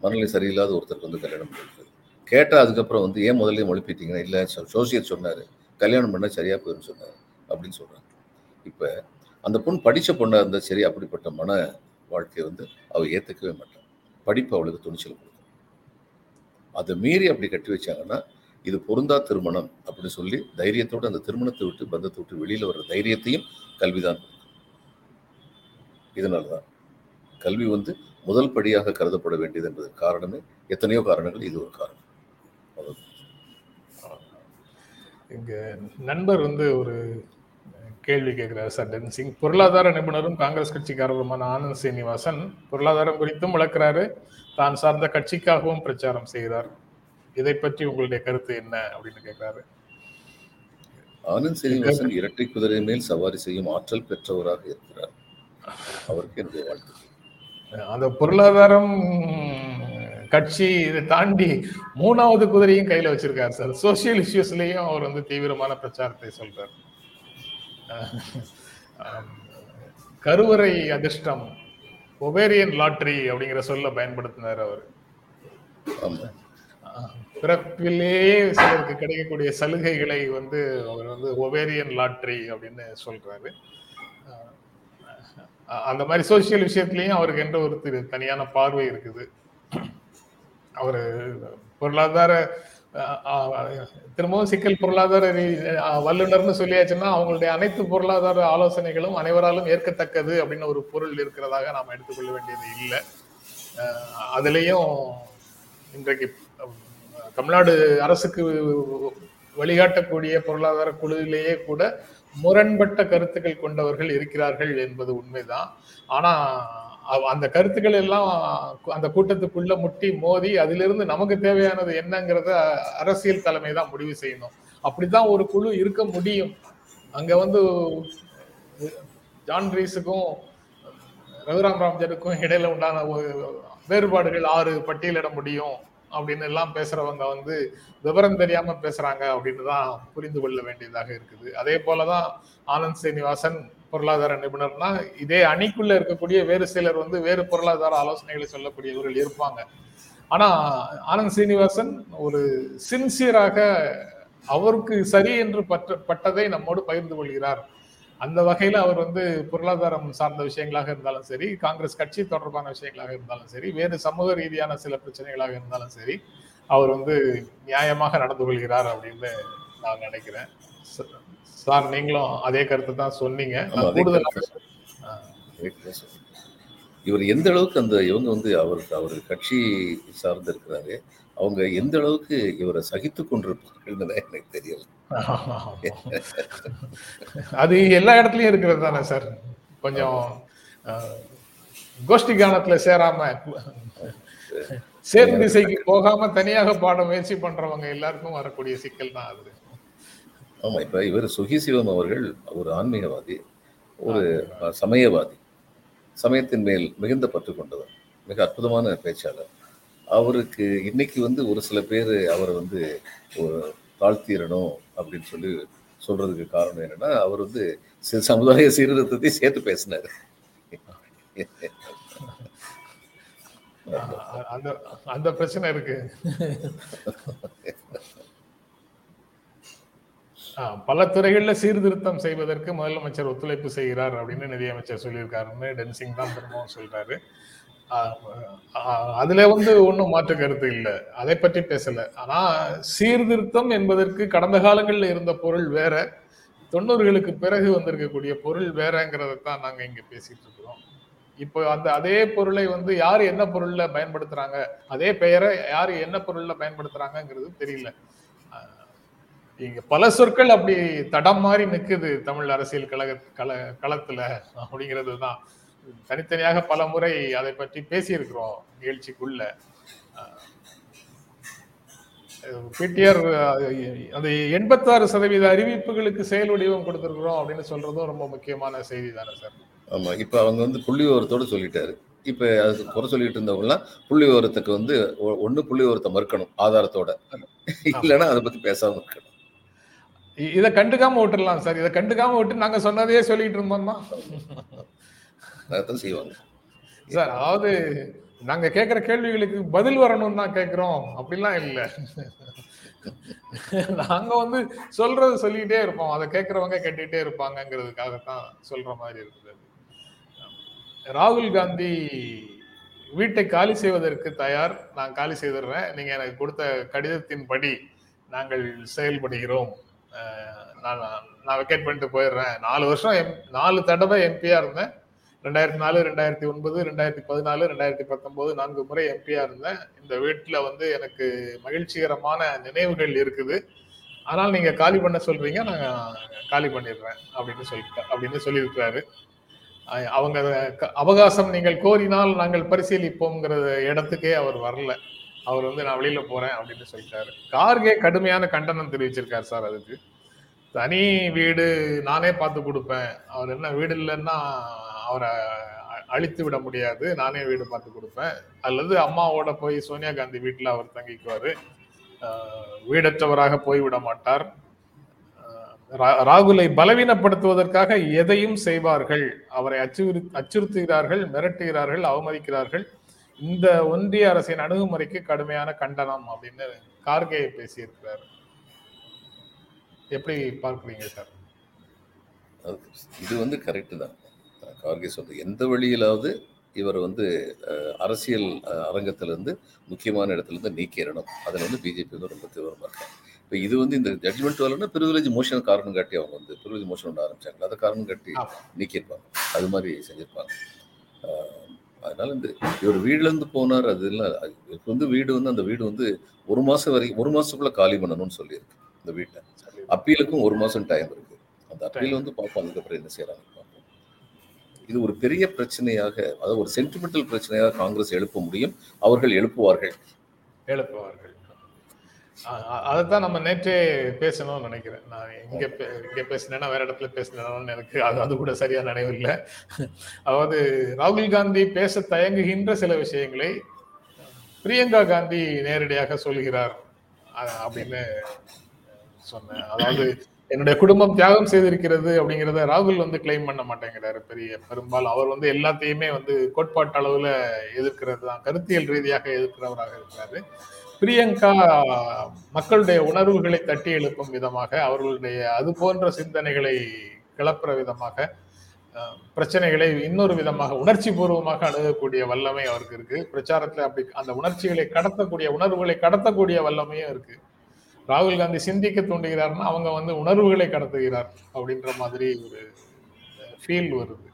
மனநிலை சரியில்லாத ஒருத்தருக்கு வந்து கல்யாணம் பண்ணிருக்கு கேட்டால் அதுக்கப்புறம் வந்து ஏன் முதல்ல மொழிப்பிட்டீங்கன்னா இல்லை சோசியல் சொன்னார். கல்யாணம் பண்ணால் சரியாக போயிடும் சொன்னார். அப்படின்னு சொல்கிறாங்க இப்போ அந்த பொண்ணு படித்த பொண்ணாக இருந்தால் சரி அப்படிப்பட்ட மன வாழ்க்கையை வந்து அவள் ஏற்றுக்கவே மாட்டான். படிப்பு அவளுக்கு துணிச்சல் கொடுக்கும். அதை மீறி அப்படி கட்டி வச்சாங்கன்னா இது பொருந்தா திருமணம் அப்படின்னு சொல்லி தைரியத்தோடு அந்த திருமணத்தை விட்டு பந்தத்தை விட்டு வெளியில வர்ற தைரியத்தையும் கல்விதான் இதனால தான் கல்வி வந்து முதல் படியாக கருதப்பட வேண்டியது என்பதற்கு காரணமே எத்தனையோ காரணங்கள். இது ஒரு காரணம்.
இங்க நண்பர் வந்து ஒரு கேள்வி கேட்கிறார் சார் டென் சிங் பொருளாதார நிபுணரும் காங்கிரஸ் கட்சிக்காரருமான ஆனந்த் சீனிவாசன் பொருளாதாரம் குறித்தும் விளக்குறாரு. தான் சார்ந்த கட்சிக்காகவும் பிரச்சாரம் செய்கிறார். இதை பற்றி உங்களுடைய கருத்து என்ன? அப்படின்னு கேட்கிறாரு.
ஆனந்த் சீனிவாசன் இரட்டை குதிரை மேல் சவாரி செய்யும் ஆற்றல் பெற்றவராக இருக்கிறார். அவருக்கு என்னுடைய வாழ்த்து.
அந்த பொருளாதாரம் கட்சி இதை தாண்டி மூணாவது குதிரையும் கையில வச்சிருக்காரு சார். சோசியல் இஷ்யூஸ்லயும் அவர் வந்து தீவிரமான பிரச்சாரத்தை சொல்றார். கருவறை அதிர்ஷ்டம் ஒவேரியன் லாட்ரி அப்படிங்கிற சொல்ல பயன்படுத்தினார் அவர். பிறப்பிலேயே சிலருக்கு கிடைக்கக்கூடிய சலுகைகளை வந்து அவர் வந்து ஒவேரியன் லாட்ரி அப்படின்னு சொல்றாரு. அந்த மாதிரி சோசியல் விஷயத்துலயும் அவருக்கு என்ற ஒரு திரு தனியான பார்வை இருக்குது. அவர் பொருளாதார திரும்பவும் சிக்கல் பொருளாதார வல்லுநர்னு வல்லுனர்னு சொல்லியாச்சுன்னா அவங்களுடைய அனைத்து பொருளாதார ஆலோசனைகளும் அனைவராலும் ஏற்கத்தக்கது அப்படின்னு ஒரு பொருள் இருக்கிறதாக நாம் எடுத்துக்கொள்ள வேண்டியது இல்லை. அதுலேயும் இன்றைக்கு தமிழ்நாடு அரசுக்கு வழிகாட்டக்கூடிய பொருளாதார குழுவிலேயே கூட முரண்பட்ட கருத்துக்கள் கொண்டவர்கள் இருக்கிறார்கள் என்பது உண்மைதான். ஆனா அந்த கருத்துக்கள் எல்லாம் அந்த கூட்டத்துக்குள்ள முட்டி மோதி அதிலிருந்து நமக்கு தேவையானது என்னங்கிறத அரசியல் தலைமை தான் முடிவு செய்யணும். அப்படிதான் ஒரு குழு இருக்க முடியும். அங்க வந்து ஜான் ரீஸுக்கும் ரகுராம் ராம்ஜனுக்கும் இடையில உண்டான வேறுபாடுகள் ஆறு பட்டியலிட முடியும். அப்படின்னு எல்லாம் பேசுறவங்க வந்து விவரம் தெரியாம பேசுறாங்க அப்படின்னு தான் புரிந்து கொள்ள வேண்டியதாக இருக்குது. அதே போலதான் ஆனந்த் சீனிவாசன் பொருளாதார நிபுணர்னா இதே அணிக்குள்ள இருக்கக்கூடிய வேறு சிலர் வந்து வேறு பொருளாதார ஆலோசனைகளை சொல்லக்கூடியவர்கள் இருப்பாங்க. ஆனா ஆனந்த் சீனிவாசன் ஒரு சின்சியராக அவருக்கு சரி என்று பற்ற பட்டதை நம்மோடு பகிர்ந்து கொள்கிறார். அந்த வகையில அவர் வந்து பொருளாதாரம் சார்ந்த விஷயங்களாக இருந்தாலும் சரி காங்கிரஸ் கட்சி தொடர்பான விஷயங்களாக இருந்தாலும் சரி வேறு சமூக ரீதியான சில பிரச்சனைகளாக இருந்தாலும் சரி அவர் வந்து நியாயமாக நடந்து கொள்கிறார் அப்படின்னு நான் நினைக்கிறேன் சார் நீங்களும் அதே கருத்து தான் சொன்னீங்க
yes. இவர் எந்த அளவுக்கு அந்த இவங்க வந்து அவர் அவர் கட்சி சார்ந்து இருக்கிறாரு அவங்க எந்த அளவுக்கு இவரை சகித்து கொண்டிருப்பார்கள் எனக்கு தெரியல.
அது எல்லா இடத்துலயும் இருக்கிறது தானே சார்? கொஞ்சம் கோஷ்டி கானத்துல சேராம சேர்ந்து திசைக்கு போகாம தனியாக பாட முயற்சி பண்றவங்க எல்லாருக்கும் வரக்கூடிய சிக்கல் தான் அது.
ஆமா இப்ப இவர் சுகி சிவம் அவர்கள் ஒரு ஆன்மீகவாதி ஒரு சமயவாதி. சமயத்தின் மேல் மிகுந்த பற்று கொண்டவர் மிக அற்புதமான பேச்சாளர். அவருக்கு இன்னைக்கு வந்து ஒரு சில பேர் அவரை வந்து ஒரு தாழ்த்திடணும் அப்படின்னு சொல்லி சொல்றதுக்கு காரணம் என்னன்னா அவர் வந்து சமுதாய சீர்திருத்தத்தை சேர்த்து பேசினார்.
அந்த அந்த பிரச்சனை இருக்கு. ஆஹ், பல துறைகளில் சீர்திருத்தம் செய்வதற்கு முதலமைச்சர் ஒத்துழைப்பு செய்கிறார் அப்படின்னு நிதியமைச்சர் சொல்லியிருக்காருன்னு டென்சிங் தான் திரும்பவும் சொல்றாரு. அதுல வந்து ஒன்றும் மாற்று கருத்து இல்லை. அதை பற்றி பேசல. ஆனா சீர்திருத்தம் என்பதற்கு கடந்த காலங்களில் இருந்த பொருள் வேற தொண்ணூறுகளுக்கு பிறகு வந்திருக்கக்கூடிய பொருள் வேறங்கிறத தான் நாங்க இங்க பேசிட்டு இருக்கிறோம். இப்போ அந்த அதே பொருளை வந்து யார் என்ன பொருள்ல பயன்படுத்துறாங்க அதே பெயரை யார் என்ன பொருள்ல பயன்படுத்துறாங்கிறது தெரியல. இங்க பல சொற்கள் அப்படி தடம் மாறி நிற்குது தமிழ் அரசியல் கழக கல களத்துல அப்படிங்கிறது தான். தனித்தனியாக பல முறை அதை பற்றி பேசியிருக்கிறோம் நிகழ்ச்சிக்குள்ள. பிடிஆர் அந்த எண்பத்தாறு சதவீத அறிவிப்புகளுக்கு செயல் வடிவம் கொடுத்திருக்கிறோம் அப்படின்னு சொல்றதும் ரொம்ப முக்கியமான செய்தி தானே சார்?
ஆமா இப்ப அவங்க வந்து புள்ளி விவரத்தோட சொல்லிட்டாரு. இப்ப அது குறை சொல்லிட்டு இருந்தவங்கலாம் புள்ளி விவரத்துக்கு வந்து ஒண்ணு புள்ளி விவரத்தை மறுக்கணும் ஆதாரத்தோட. இல்லைன்னா அதை பத்தி பேசாம இருக்கணும்.
இதை கண்டுக்காம விட்டுறலாம் சார். இதை கண்டுக்காம விட்டு நாங்க சொன்னதையே சொல்லிட்டு இருந்தோம்னா.
அதைத்தான் செய்வாங்க.
சார் அதாவது நாங்க கேட்கிற கேள்விகளுக்கு பதில் வரணும்னு தான் கேட்கிறோம் அப்படிலாம் இல்லை. நாங்க வந்து சொல்றது சொல்லிட்டே இருப்போம். அதை கேட்கறவங்க கேட்டுட்டே இருப்பாங்கங்கிறதுக்காகத்தான் சொல்ற மாதிரி இருக்குது. ராகுல் காந்தி வீட்டை காலி செய்வதற்கு தயார். நான் காலி செய்திடுறேன். நீங்க எனக்கு கொடுத்த கடிதத்தின் படி நாங்கள் செயல்படுகிறோம். நான் நான் வெக்கேட் பண்ணிட்டு போயிடுறேன். நாலு வருஷம் எம் நாலு தடவை எம்பியா இருந்தேன். ரெண்டாயிரத்தி நாலு ரெண்டாயிரத்தி ஒன்பது ரெண்டாயிரத்தி பதினாலு ரெண்டாயிரத்தி பத்தொன்பது நான்கு முறை எம்பியா இருந்தேன். இந்த வீட்டில் வந்து எனக்கு மகிழ்ச்சிகரமான நினைவுகள் இருக்குது. ஆனால் நீங்க காலி பண்ண சொல்றீங்க நாங்கள் காலி பண்ணிடுறேன் அப்படின்னு சொல்லிட்டு அப்படின்னு சொல்லியிருக்கிறாரு. அவங்க க- அவகாசம் நீங்கள் கோரினால் நாங்கள் பரிசீலிப்போங்கிற இடத்துக்கே அவர் வரல. அவர் வந்து நான் வெளியில போறேன் அப்படின்னு சொல்லிட்டாரு. கார்கே கடுமையான கண்டனம் தெரிவிச்சிருக்காரு சார் அதுக்கு. தனி வீடு நானே பார்த்து கொடுப்பேன். அவர் என்ன வீடு இல்லைன்னா அவரை அழித்து விட முடியாது. நானே வீடு பார்த்து கொடுப்பேன். அல்லது அம்மாவோட போய் சோனியா காந்தி வீட்டில் அவர் தங்கிக்குவார். வீடற்றவராக போய்விட மாட்டார். ரா- ராகுலை பலவீனப்படுத்துவதற்காக எதையும் செய்வார்கள்? அவரை அச்சுறு அச்சுறுத்துகிறார்கள் மிரட்டுகிறார்கள் அவமதிக்கிறார்கள். இந்த ஒன்றிய அரசின் அணுகுமுறைக்கு கடுமையான கண்டனம் அப்படின்னு கார்கே பேசியிருக்கிறார். எப்படி பார்க்குறீங்க சார்?
இது வந்து கரெக்டு தான். கார்கே சொல்றது. எந்த வழியிலாவது இவர் வந்து அரசியல் அரங்கத்திலிருந்து முக்கியமான இடத்துல இருந்து நீக்கிடணும் அதில் வந்து பிஜேபி வந்து ரொம்ப தீவிரமாக இருக்காங்க இப்போ இது வந்து இந்த ஜட்ஜ்மெண்ட் வரலன்னா ப்ரிவிலேஜ் மோஷன் காரணம் காட்டி அவங்க வந்து ப்ரிவிலேஜ் மோஷன் ஒன்று ஆரம்பிச்சாங்க அதை காரணம் காட்டி. நீக்கியிருப்பாங்க. அது மாதிரி செஞ்சிருப்பாங்க. அதனால இந்த இவர் வீடுலேருந்து போனார் அது இல்லை. இவருக்கு வந்து வீடு வந்து அந்த வீடு வந்து ஒரு மாதம் வரைக்கும் ஒரு மாதத்துக்குள்ளே காலி பண்ணணும்னு சொல்லியிருக்கு இந்த வீட்டை. அப்பீலுக்கும் ஒரு மாசம் டைம் இருக்கு. அந்த அப்பீல் வந்து பார்ப்போம் அதுக்கப்புறம் என்ன பார்ப்போம் இது ஒரு பெரிய பிரச்சனையாக அதாவது ஒரு சென்டிமெண்டல் பிரச்சனையாக காங்கிரஸ் எழுப்ப முடியும். அவர்கள் எழுப்புவார்கள்.
எழுப்புவார்கள். அதை தான் அதைத்தான் நம்ம நேற்றே பேசணும்னு நினைக்கிறேன். நான் இங்க பே- இங்க பேசினேன்னா வேற இடத்துல பேசினேன்னு எனக்கு அது அது கூட சரியா நினைவில்லை அதாவது ராகுல் காந்தி பேச தயங்குகின்ற சில விஷயங்களை பிரியங்கா காந்தி நேரடியாக சொல்கிறார். அப்படின்னு சொன்னேன். அதாவது என்னுடைய குடும்பம் தியாகம் செய்திருக்கிறது அப்படிங்கிறத ராகுல் வந்து கிளைம் பண்ண மாட்டேங்கிறாரு பெரிய பெரும்பாலும். அவர் வந்து எல்லாத்தையுமே வந்து கோட்பாட்டு அளவுல எதிர்க்கிறது தான் கருத்தியல் ரீதியாக எதிர்க்கிறவராக இருக்கிறாரு. பிரியங்கா மக்களுடைய உணர்வுகளை தட்டி எழுப்பும் விதமாக அவர்களுடைய அது போன்ற சிந்தனைகளை கிளப்புற விதமாக பிரச்சனைகளை இன்னொரு விதமாக உணர்ச்சி பூர்வமாக அணுகக்கூடிய வல்லமை அவருக்கு இருக்கு. பிரச்சாரத்துல அப்படி அந்த உணர்ச்சிகளை கடத்தக்கூடிய உணர்வுகளை கடத்தக்கூடிய வல்லமையும் இருக்கு. ராகுல் காந்தி சிந்திக்க தூண்டுகிறார்னா அவங்க வந்து உணர்வுகளை கடத்துகிறார் அப்படின்ற மாதிரி ஒரு ஃபீல் வருது.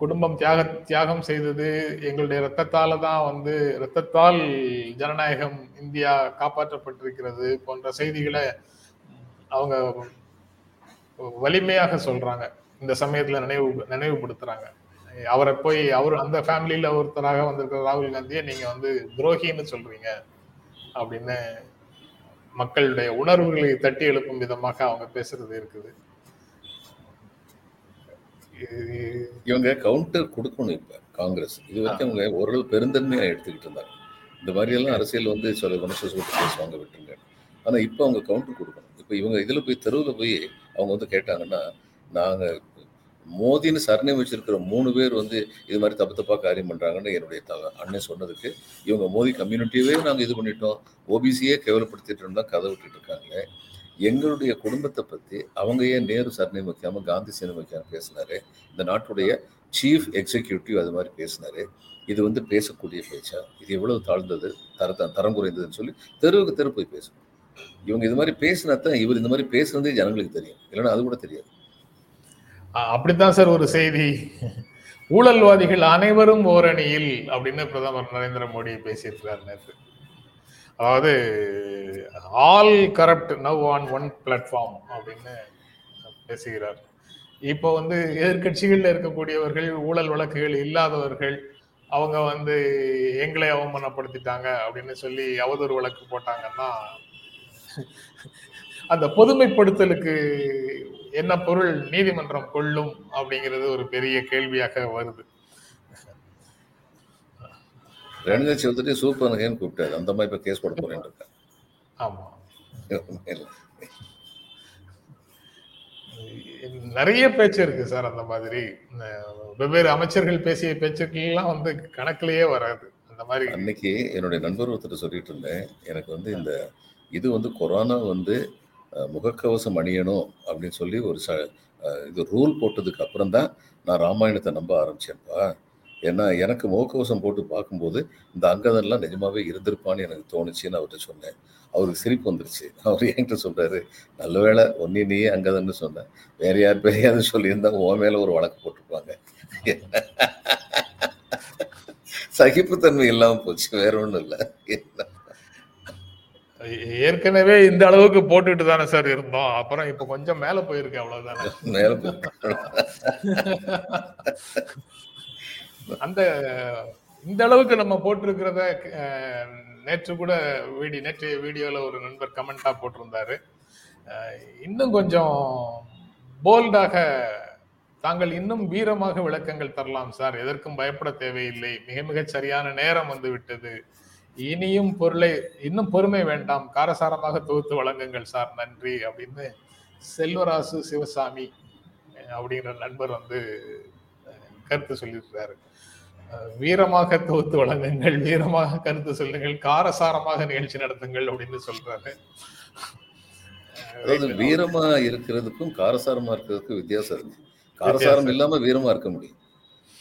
குடும்பம் தியாக தியாகம் செய்தது எங்களுடைய இரத்தத்தால தான் வந்து ரத்தத்தால் ஜனநாயகம் இந்தியா காப்பாற்றப்பட்டிருக்கிறது போன்ற செய்திகளை அவங்க வலிமையாக சொல்றாங்க. இந்த சமயத்துல நினைவு நினைவுபடுத்துறாங்க. அவரை போய் அவர் அந்த ஃபேமிலியில ஒருத்தராக வந்திருக்கிற ராகுல் காந்தியை நீங்க வந்து துரோகின்னு சொல்றீங்க அப்படின்னு மக்களுடைய உணர்வுகளை தட்டி எழுப்பும் விதமாக அவங்க பேசுறது இருக்குது.
இவங்க கவுண்டர் கொடுக்கணும் இப்ப காங்கிரஸ். இது வரைக்கும் அவங்க ஓரளவு பெருந்தன்மையா எடுத்துக்கிட்டு இருந்தாங்க. இந்த மாதிரி எல்லாம் அரசியல் வந்து சில மனுஷன் சொல்லிட்டு பேசுவாங்க விட்டுருங்க ஆனா இப்ப அவங்க கவுண்டர் கொடுக்கணும். இப்ப இவங்க இதுல போய் தெருவில் போய் அவங்க வந்து கேட்டாங்கன்னா நாங்க மோதின்னு சரணை வச்சிருக்கிற மூணு பேர் வந்து இது மாதிரி தப்பு தப்பாக காரியம் பண்ணுறாங்கன்னு என்னுடைய த- அண்ணன் சொன்னதுக்கு இவங்க மோதி கம்யூனிட்டியவே நாங்கள் இது பண்ணிட்டோம். ஓபிசியே கேவலப்படுத்திட்டு இருந்தால் கதை விட்டுட்டு இருக்காங்க. எங்களுடைய குடும்பத்தை பற்றி அவங்க ஏன் நேரு சரணை வைக்காமல் காந்தி சரணை வைக்காம பேசினாரு? இந்த நாட்டுடைய சீஃப் எக்ஸிக்யூட்டிவ் அது மாதிரி பேசினாரு. இது வந்து பேசக்கூடிய பேச்சா? இது எவ்வளவு தாழ்ந்தது? தர தரம் குறைந்ததுன்னு சொல்லி தெருவுக்கு தெரு போய் பேசணும் இவங்க இது மாதிரி பேசினா தான் இவர் இந்த மாதிரி பேசுனதே ஜனங்களுக்கு தெரியும். இல்லைன்னா அது கூட தெரியாது.
அப்படித்தான் சார் ஒரு செய்தி. ஊழல்வாதிகள் அனைவரும் ஓரணியில் அப்படின்னு பிரதமர் நரேந்திர மோடி பேசியிருக்கிறார் நேற்று. அதாவது all corrupt now on one platform அப்படின்னு பேசுகிறார். இப்போ வந்து எதிர்கட்சிகளில் இருக்கக்கூடியவர்கள் ஊழல் வழக்குகள் இல்லாதவர்கள் அவங்க வந்து எங்களை அவமானப்படுத்திட்டாங்க அப்படின்னு சொல்லி அவதூறு வழக்கு போட்டாங்கன்னா அந்த பொதுமைப்படுத்தலுக்கு என்ன பொருள் நீதிமன்றம் கொள்ளும் அப்படிங்கிறது ஒரு பெரிய கேள்வியாக வருது.
ரணிகா சௌத்ரி சூப்பர் நகைன்னு கூப்பிட்டாரு. அந்த மாதிரி இப்ப கேஸ் போட போறேன்
ஆமா. நிறைய பேச்சு இருக்கு சார் அந்த மாதிரி. வெவ்வேறு அமைச்சர்கள் பேசிய பேச்சுக்கெல்லாம் வந்து கணக்கிலேயே வராது. அந்த மாதிரி
அன்னைக்கு என்னுடைய நண்பர் ஒருத்தர் சொல்லிட்டு இருந்தேன். எனக்கு வந்து இந்த இது வந்து கொரோனா வந்து முகக்கவசம் அணியணும் அப்படின்னு சொல்லி ஒரு ச இது ரூல் போட்டதுக்கு அப்புறம் தான் நான் ராமாயணத்தை நம்ப ஆரம்பிச்சேன்ப்பா. ஏன்னா எனக்கு முகக்கவசம் போட்டு பார்க்கும்போது இந்த அங்கதன்லாம் நிஜமாவே இருந்திருப்பான்னு எனக்கு தோணுச்சுன்னு அவர்கிட்ட சொன்னேன். அவருக்கு சிரிப்பு வந்துருச்சு. அவர் என்கிட்ட சொல்றாரு நல்ல வேளை ஒன்னி நீயே அங்கதன்னு சொன்னேன் வேற யார் பெரியாவது சொல்லியிருந்தா உன் மேல ஒரு வழக்கு போட்டிருப்பாங்க. சகிப்புத்தன்மை இல்லாம போச்சு வேற ஒண்ணும் இல்லை.
ஏற்கனவே இந்த அளவுக்கு போட்டுட்டு தானே சார் இருந்தோம். அப்புறம் இப்ப கொஞ்சம் மேல போயிருக்கு அவ்வளவுதானே.
மேல.
அந்த இந்த அளவுக்கு நம்ம போட்டிருக்கிறத நேற்று கூட வீடியோ நேற்று வீடியோல ஒரு நண்பர் கமெண்டா போட்டிருந்தாரு. இன்னும் கொஞ்சம் போல்டாக தாங்கள் இன்னும் வீரமாக விளக்கங்கள் தரலாம் சார். எதற்கும் பயப்பட தேவையில்லை. மிக மிகச் சரியான நேரம் வந்து விட்டது. இனியும் பொருளை இன்னும் பொறுமை வேண்டாம். காரசாரமாக தொகுத்து வழங்குங்கள் சார். நன்றி அப்படின்னு செல்வராசு சிவசாமி அப்படிங்கிற நண்பர் வந்து கருத்து சொல்லியிருக்கிறாரு. வீரமாக தொகுத்து வழங்குங்கள் வீரமாக கருத்து சொல்லுங்கள் காரசாரமாக நிகழ்ச்சி நடத்துங்கள் அப்படின்னு சொல்றாரு.
அதாவது வீரமா இருக்கிறதுக்கும் காரசாரமா இருக்கிறதுக்கும் வித்தியாசம் இருக்கு. காரசாரம் இல்லாம வீரமா இருக்க முடியும்.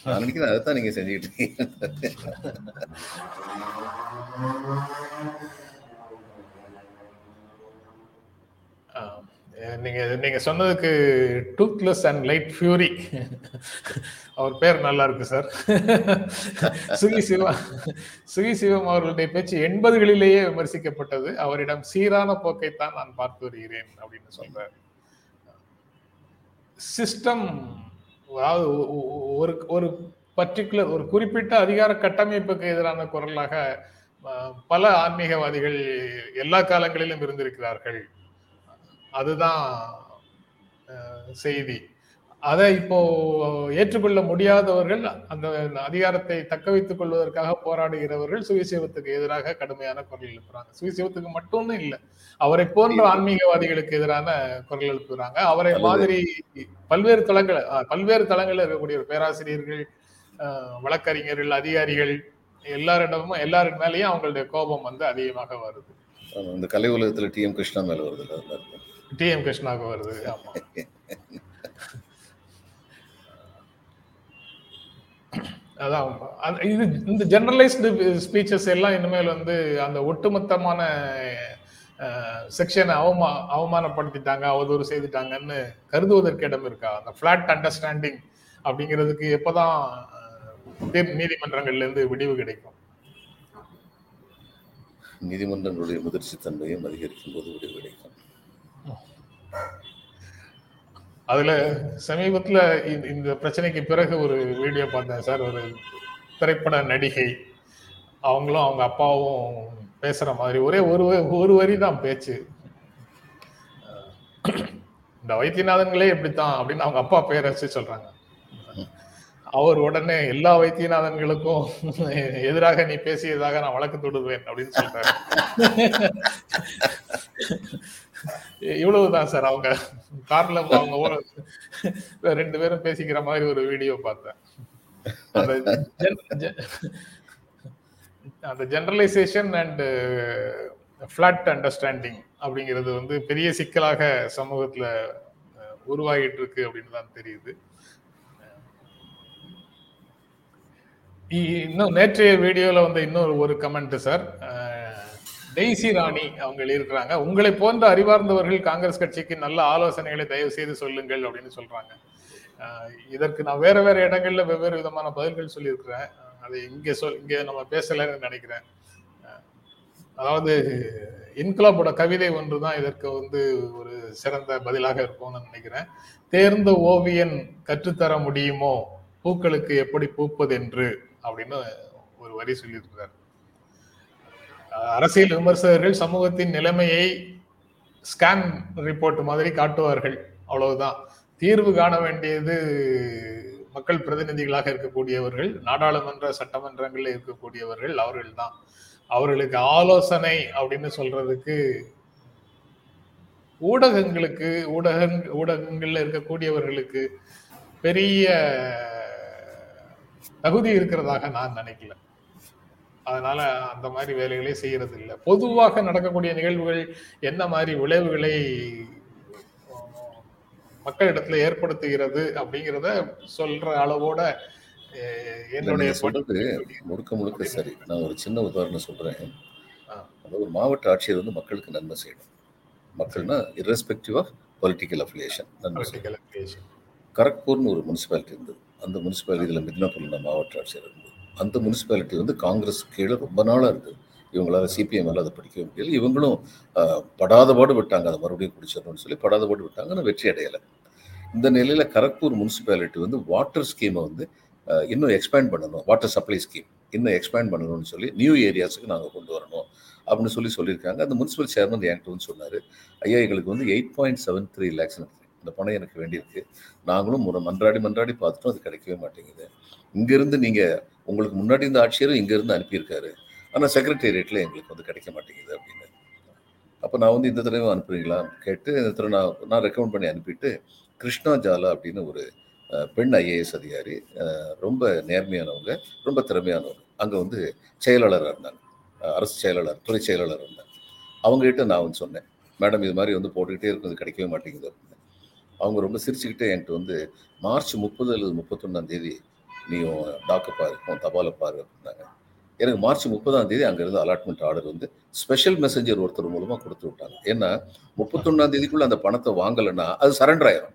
நான் நினைக்கிறேன் அதைத்தான் நீங்க செஞ்சுக்கிட்டு இருக்கீங்க.
ஆஹ் நீங்க நீங்க சொன்னதுக்கு டூத்லெஸ் அண்ட் லைட் ஃபியூரி அவர் பேர் நல்லா இருக்கு சார் சுகி சிவா சுகி சிவம் அவர்களுடைய பேச்சு எண்பதுகளிலேயே விமர்சிக்கப்பட்டது. அவரிடம் சீரான போக்கைத்தான் நான் பார்த்து வருகிறேன் அப்படின்னு சொல்றார். சிஸ்டம் அதாவது ஒரு ஒரு பர்டிகுலர் ஒரு குறிப்பிட்ட அதிகார கட்டமைப்புக்கு எதிரான குரலாக பல ஆன்மீகவாதிகள் எல்லா காலங்களிலும் இருந்திருக்கிறார்கள். அதுதான் செய்தி. அதை இப்போ ஏற்றுக்கொள்ள முடியாதவர்கள் அந்த அதிகாரத்தை தக்க வைத்துக் கொள்வதற்காக போராடுகிறவர்கள் சுயசேவத்துக்கு எதிராக கடுமையான குரல் எழுப்புறாங்க. சுயசேவத்துக்கு மட்டும்னு இல்லை அவரை போன்ற ஆன்மீகவாதிகளுக்கு எதிரான குரல் எழுப்புறாங்க. அவரை மாதிரி பல்வேறு தளங்கள் பல்வேறு தளங்களில் இருக்கக்கூடிய பேராசிரியர்கள் வழக்கறிஞர்கள் அதிகாரிகள் எல்லாரிடமும் எல்லாரின் மேலேயும் அவங்களுடைய கோபம் வந்து அதிகமாக வருது.
இந்த கலை உலகத்துல டி எம் கிருஷ்ணா மேல வருது
டி எம் கிருஷ்ணாவுக்கு வருது ஆமா. அதான் இது இந்த ஜெனரலைஸ்டு ஸ்பீச்சஸ் எல்லாம் இனிமேல் வந்து அந்த ஒட்டுமொத்தமான செக்ஷனை அவமா அவமானப்படுத்திட்டாங்க அவதூறு செய்துட்டாங்கன்னு கருதுவதற்கு இடம் இருக்கா? அந்த ஃபிளாட் அண்டர்ஸ்டாண்டிங் அப்படிங்கிறதுக்கு எப்போதான் அஹ், தீர்- நீதிமன்றங்கள்ல இருந்து விடிவு கிடைக்கும்.
நீதிமன்றங்களுடைய முதிர்ச்சி தன்மையும் அதிகரிக்கும் போது விடுவு கிடைக்கும்.
அதுல சமீபத்துல இந்த- பிரச்சனைக்கு பிறகு ஒரு வீடியோ பார்த்தேன் சார். ஒரு திரைப்பட நடிகை அவங்களும் அவங்க அப்பாவும் பேசுற மாதிரி ஒரே ஒரு ஒரு வரி தான் பேச்சு. இந்த வைத்தியநாதன்களே இப்படித்தான் அப்படின்னு அவங்க அப்பா பேரை வச்சு சொல்றாங்க. அவர் உடனே எல்லா வைத்தியநாதன்களுக்கும் எதிராக நீ பேசியதாக நான் வழக்கு தொடுவேன் அப்படின்னு சொல்றாரு. இவ்வளவுதான் சார் அவங்க. கார்ல அவங்க ரெண்டு பேரும் பேசிக்கிற மாதிரி ஒரு வீடியோ பார்த்தேன். அந்த ஜெனரலைசேஷன் அண்ட் ஃபிளாட் அண்டர்ஸ்டாண்டிங் அப்படிங்கிறது வந்து பெரிய சிக்கலாக சமூகத்துல உருவாகிட்டு இருக்கு அப்படின்னு தான் தெரியுது. இன்னும் நேற்றைய வீடியோல வந்து இன்னொரு ஒரு கமெண்ட் சார் டெய்சி ராணி அவங்க இருக்கிறாங்க உங்களை போன்ற அறிவார்ந்தவர்கள் காங்கிரஸ் கட்சிக்கு நல்ல ஆலோசனைகளை தயவு செய்து சொல்லுங்கள் அப்படின்னு சொல்றாங்க. இதற்கு நான் வேற வேற இடங்கள்ல வெவ்வேறு விதமான பதில்கள் சொல்லியிருக்கிறேன். அதை இங்க சொல் இங்க நம்ம பேசலைன்னு நினைக்கிறேன். அதாவது இன்குலாபோட கவிதை ஒன்று தான் இதற்கு வந்து ஒரு சிறந்த பதிலாக இருக்கும்னு நினைக்கிறேன். தேர்ந்த ஓவியன் கற்றுத்தர முடியுமோ? பூக்களுக்கு எப்படி பூப்பதென்று? அப்படின்னு ஒரு வரி சொல்லியிருக்கிறார். அரசியல் விமர்சகர்கள் சமூகத்தின் நிலைமையை ஸ்கேன் ரிப்போர்ட் மாதிரி காட்டுவார்கள். அவ்வளவுதான். தீர்வு காண வேண்டியது மக்கள் பிரதிநிதிகளாக இருக்கக்கூடியவர்கள் நாடாளுமன்ற சட்டமன்றங்களில் இருக்கக்கூடியவர்கள் அவர்கள்தான். அவர்களுக்கு ஆலோசனை அப்படின்னு சொல்றதுக்கு ஊடகங்களுக்கு ஊடக ஊடகங்கள்ல இருக்கக்கூடியவர்களுக்கு பெரிய தகுதி இருக்கிறதாக நான் நினைக்கல. அதனால அந்த மாதிரி வேலைகளே செய்யறது இல்லை பொதுவாக நடக்கக்கூடிய நிகழ்வுகள் என்ன மாதிரி விளைவுகளை மக்களிடத்துல ஏற்படுத்துகிறது அப்படிங்கிறத சொல்ற அளவோட என்னுடைய
சொல்றது முழுக்க முழுக்க சரி. நான் ஒரு சின்ன உதாரணம் சொல்றேன். ஒரு மாவட்ட ஆட்சியர் வந்து மக்களுக்கு நன்மை செய்யணும். மக்கள்னா irrespective ஆஃப் பொலிட்டிக்கல் அஃபிலியேஷன். கரக்பூர்னு ஒரு முனிசிபாலிட்டி இருந்தது. அந்த முனிசிபாலிட்டியில் மித்னாபுரில் மாவட்ட ஆட்சியர் இருந்தது அந்த முனிசிபாலிட்டி வந்து காங்கிரஸ் கீழே ரொம்ப நாளாக இருக்குது இவங்களால் சிபிஎம் எல்லாம் அதை படிக்கவே முடியல. இவங்களும் படாதபாடு படாத பாடு விட்டாங்க. அதை மறுபடியும் குடிச்சிடணும்னு சொல்லி படாத பாடு விட்டாங்க. ஆனால் வெற்றி அடையலை. இந்த நிலையில் கரக்பூர் முனிசிபாலிட்டி வந்து வாட்டர் ஸ்கீமை வந்து இன்னும் எக்ஸ்பேண்ட் பண்ணணும். வாட்டர் சப்ளை ஸ்கீம் இன்னும் எக்ஸ்பேண்ட் பண்ணணும்னு சொல்லி நியூ ஏரியாஸுக்கு நாங்கள் கொண்டு வரணும் அப்படின்னு சொல்லி சொல்லியிருக்காங்க. அந்த முனிசிபல் சேர்மன் என்கிட்ட வந்து சொன்னார் ஐயா எங்களுக்கு வந்து eight point seven three lakhs இந்த பணம் எனக்கு வேண்டியிருக்கு. நாங்களும் ஒரு மன்றாடி மன்றாடி பார்த்துட்டோம் அது கிடைக்கவே மாட்டேங்குது. இங்கேருந்து நீங்கள் உங்களுக்கு முன்னாடி இந்த ஆட்சியரும் இங்கேருந்து அனுப்பியிருக்காரு. ஆனால் செக்ரட்டேரியட்டில் எங்களுக்கு வந்து கிடைக்க மாட்டேங்குது அப்படின்னு. அப்போ நான் வந்து இந்த தடவை அனுப்புறீங்களான்னு கேட்டு இந்த தடவை நான் நான் ரெக்கமெண்ட் பண்ணி அனுப்பிட்டு கிருஷ்ணா ஜாலா அப்படின்னு ஒரு பெண் ஐஏஎஸ் அதிகாரி அஹ், ரொம்ப நேர்மையானவங்க ரொம்ப திறமையானவங்க. அங்கே வந்து செயலாளராக இருந்தாங்க. அரசு செயலாளர் துறை செயலாளர் இருந்தாங்க. அவங்ககிட்ட நான் வந்து சொன்னேன். மேடம் இது மாதிரி வந்து போட்டுக்கிட்டே இருக்கும் இது கிடைக்கவே மாட்டேங்குது. அப்படின்னு அவங்க ரொம்ப சிரிச்சுக்கிட்டே என்கிட்ட வந்து மார்ச் முப்பது அல்லது முப்பத்தொன்னாம் தேதி நீ டாக்கு பாரு உன் தபாலை பாரு அப்படின்னாங்க. எனக்கு மார்ச் முப்பதாம் தேதி அங்கேருந்து அலாட்மெண்ட் ஆர்டர் வந்து ஸ்பெஷல் மெசஞ்சர் ஒருத்தர் மூலமாக கொடுத்து விட்டாங்க. ஏன்னா முப்பத்தொன்னாம் தேதிக்குள்ள அந்த பணத்தை வாங்கலைன்னா அது சரண்டர் ஆயிரும்.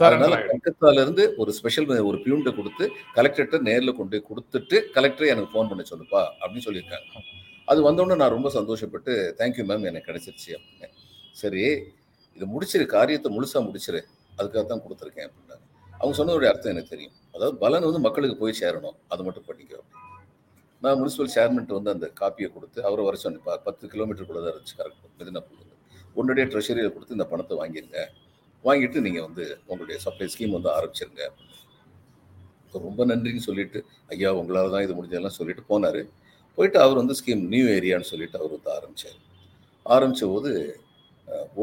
அதனால. கல்கத்தால இருந்து ஒரு ஸ்பெஷல் ஒரு பியூன்ட்ட கொடுத்து கலெக்டர்கிட்ட நேர்ல கொண்டு போய் கொடுத்துட்டு கலெக்டரே எனக்கு ஃபோன் பண்ண சொல்லுப்பா அப்படின்னு சொல்லியிருக்காங்க. அது வந்தோடனே நான் ரொம்ப சந்தோஷப்பட்டு தேங்க்யூ மேம் எனக்கு கிடைச்சிருச்சு அப்படின்னு சரி இது முடிச்சிரு காரியத்தை முழுசா முடிச்சிரு. அதுக்காக தான் கொடுத்துருக்கேன் அப்படின்னாங்க அவங்க சொன்னதுடைய அர்த்தம் எனக்கு தெரியும். அதாவது பலன் வந்து மக்களுக்கு போய் சேரணும். அதை மட்டும் பண்ணிக்கோ நான் முனிசிபல் சேர்மன்ட்டு வந்து அந்த காப்பியை கொடுத்து அவரை வர சொன்னேன். பத்து கிலோமீட்டருக்குள்ளே தான் இருந்துச்சு கரெக்ட் மெதினாப்பூர் உன்னுடைய ட்ரெஷரியில் கொடுத்து இந்த பணத்தை வாங்கிருங்க. வாங்கிட்டு நீங்கள் வந்து உங்களுடைய சப்ளை ஸ்கீம் வந்து ஆரம்பிச்சிருங்க. ரொம்ப நன்றின்னு சொல்லிட்டு ஐயா உங்களால் தான் இது முடிஞ்சதெல்லாம் சொல்லிட்டு போனார். போயிட்டு அவர் வந்து ஸ்கீம் நியூ ஏரியான்னு சொல்லிட்டு அவர் வந்து ஆரம்பிச்சார். ஆரம்பித்த போது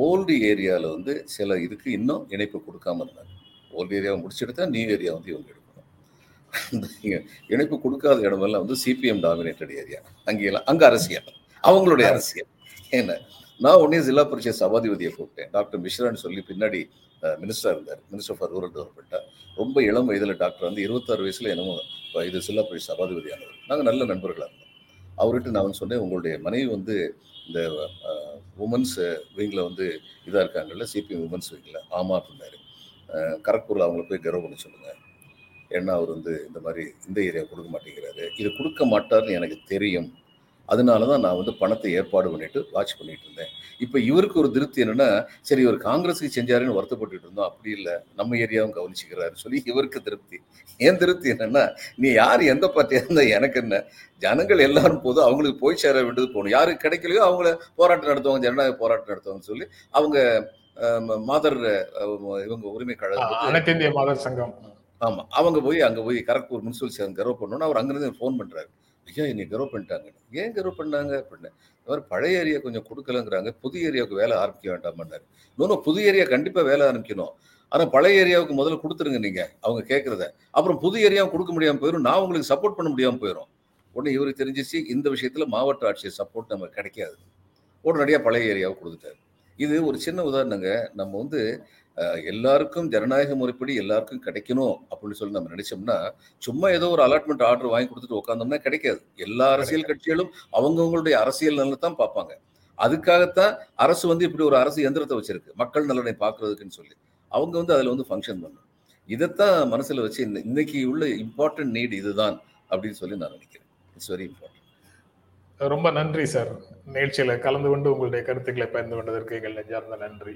ஓல்டு ஏரியாவில் வந்து சில இதுக்கு இன்னும் இணைப்பு கொடுக்காம இருந்தாங்க. ஓல்டு ஏரியாவை முடிச்சுட்டு தான் நியூ ஏரியா வந்து இவங்க எடுக்கணும். இணைப்பு கொடுக்காத இடமெல்லாம் வந்து சிபிஎம் டாமினேட்டட் ஏரியா அங்கெல்லாம் அங்கே அரசியல். அவங்களுடைய அரசியல். என்ன? நான் உடனே ஜில்லா பரிஷத் சபாதிபதியை கூப்பிட்டேன். டாக்டர் மிஸ்ரான்னு சொல்லி பின்னாடி மினிஸ்டர் இருந்தார். மினிஸ்டர் ஃபார் ரூரல் டெவலப்மெண்ட்டாக ரொம்ப இளம் வயதில் டாக்டர் வந்து இருபத்தாறு வயசுல என்னமோ இது ஜில்லா பரிஷத் சபாதிபதி ஆனவர் நாங்கள் நல்ல நண்பர்களாக இருந்தோம். அவர்கிட்ட நான் வந்து சொன்னேன் உங்களுடைய மனைவி வந்து இந்த உமன்ஸ் விங்கில் வந்து இதாக இருக்காங்கல்ல சிபிஎம் உமன்ஸ் விங்கில் ஆமாம் அப்படின்னாரு. கரக்பூரில் அவங்கள போய் கர்வம் பண்ண சொல்லுங்கள் ஏன்னா அவர் வந்து இந்த மாதிரி இந்த ஏரியா கொடுக்க மாட்டேங்கிறாரு. இது கொடுக்க மாட்டார்னு எனக்கு தெரியும். அதனால தான் நான் வந்து பணத்தை ஏற்பாடு பண்ணிட்டு வாட்ச் பண்ணிட்டு இருந்தேன். இப்போ இவருக்கு ஒரு திருப்தி என்னன்னா சரி இவர் காங்கிரஸுக்கு செஞ்சாருன்னு வருத்தப்பட்டுட்டு இருந்தோம். அப்படி இல்லை. நம்ம ஏரியாவும் கவனிச்சுக்கிறாரு சொல்லி இவருக்கு திருப்தி. ஏன் திருப்தி என்னன்னா நீ யார்? எந்த பார்ட்டியா இருந்தா எனக்கு என்ன? ஜனங்கள் எல்லாரும் போதும். அவங்களுக்கு போய் சேர வேண்டியது போகணும். யாருக்கு கிடைக்கலையோ அவங்கள போராட்டம் நடத்துவாங்க ஜனநாயக போராட்டம் நடத்துவாங்கன்னு சொல்லி அவங்க மாதர் இவங்க உரிமை கழகம்
அனைத்து இந்திய மாதர் சங்கம்.
ஆமா. அவங்க போய் அங்க போய் கரக்பூர் முனிசிபல் சேர்ந்து கர்வ் பண்ணோன்னு அவர் அங்கிருந்து ஃபோன் பண்றாரு. ஐயா என்னை கர்வ் பண்ணிட்டாங்க. ஏன் கர்வ் பண்ணாங்க அப்படின்னு. இந்த மாதிரி பழைய ஏரியா கொஞ்சம் கொடுக்கலங்கிறாங்க. புது ஏரியாவுக்கு வேலை ஆரம்பிக்க வேண்டாம்னாரு இன்னொன்று புது ஏரியா கண்டிப்பாக வேலை ஆரம்பிக்கணும். ஆனால் பழைய ஏரியாவுக்கு முதல்ல கொடுத்துருங்க நீங்கள் அவங்க கேட்குறத. அப்புறம் புது ஏரியாவும் கொடுக்க முடியாமல் போயிடும் நான் உங்களுக்கு சப்போர்ட் பண்ண முடியாமல் போயிடும் உடனே இவருக்கு தெரிஞ்சிச்சு இந்த விஷயத்தில் மாவட்ட ஆட்சியர் சப்போர்ட் நமக்கு கிடைக்காது. உடனடியாக பழைய ஏரியாவை கொடுத்துட்டாரு. இது ஒரு சின்ன உதாரணங்க. நம்ம வந்து எல்லாருக்கும் ஜனநாயக முறைப்படி எல்லாருக்கும் கிடைக்கணும் அப்படின்னு சொல்லி நம்ம நினைச்சோம்னா சும்மா ஏதோ ஒரு அலாட்மெண்ட் ஆர்டர் வாங்கி கொடுத்துட்டு உட்காந்தோம்னா கிடைக்காது. எல்லா அரசியல் கட்சிகளும் அவங்கவங்களுடைய அரசியல் நலனை தான் பார்ப்பாங்க. அதுக்காகத்தான் அரசு வந்து இப்படி ஒரு அரசு எந்திரத்தை வச்சிருக்கு. மக்கள் நலனை பார்க்கறதுக்குன்னு சொல்லி. அவங்க வந்து அதில் வந்து ஃபங்க்ஷன் பண்ணும் இதைத்தான் மனசுல வச்சு இன்னைக்கு உள்ள இம்பார்ட்டன்ட் நீட் இதுதான் அப்படின்னு சொல்லி நான் நினைக்கிறேன். இட்ஸ் வெரி இம்பார்ட்டன்ட்
ரொம்ப நன்றி சார் நிகழ்ச்சியில கலந்து கொண்டு உங்களுடைய கருத்துக்களை பகிர்ந்து கொண்டதற்கு எங்கள் நெஞ்சார்ந்த நன்றி.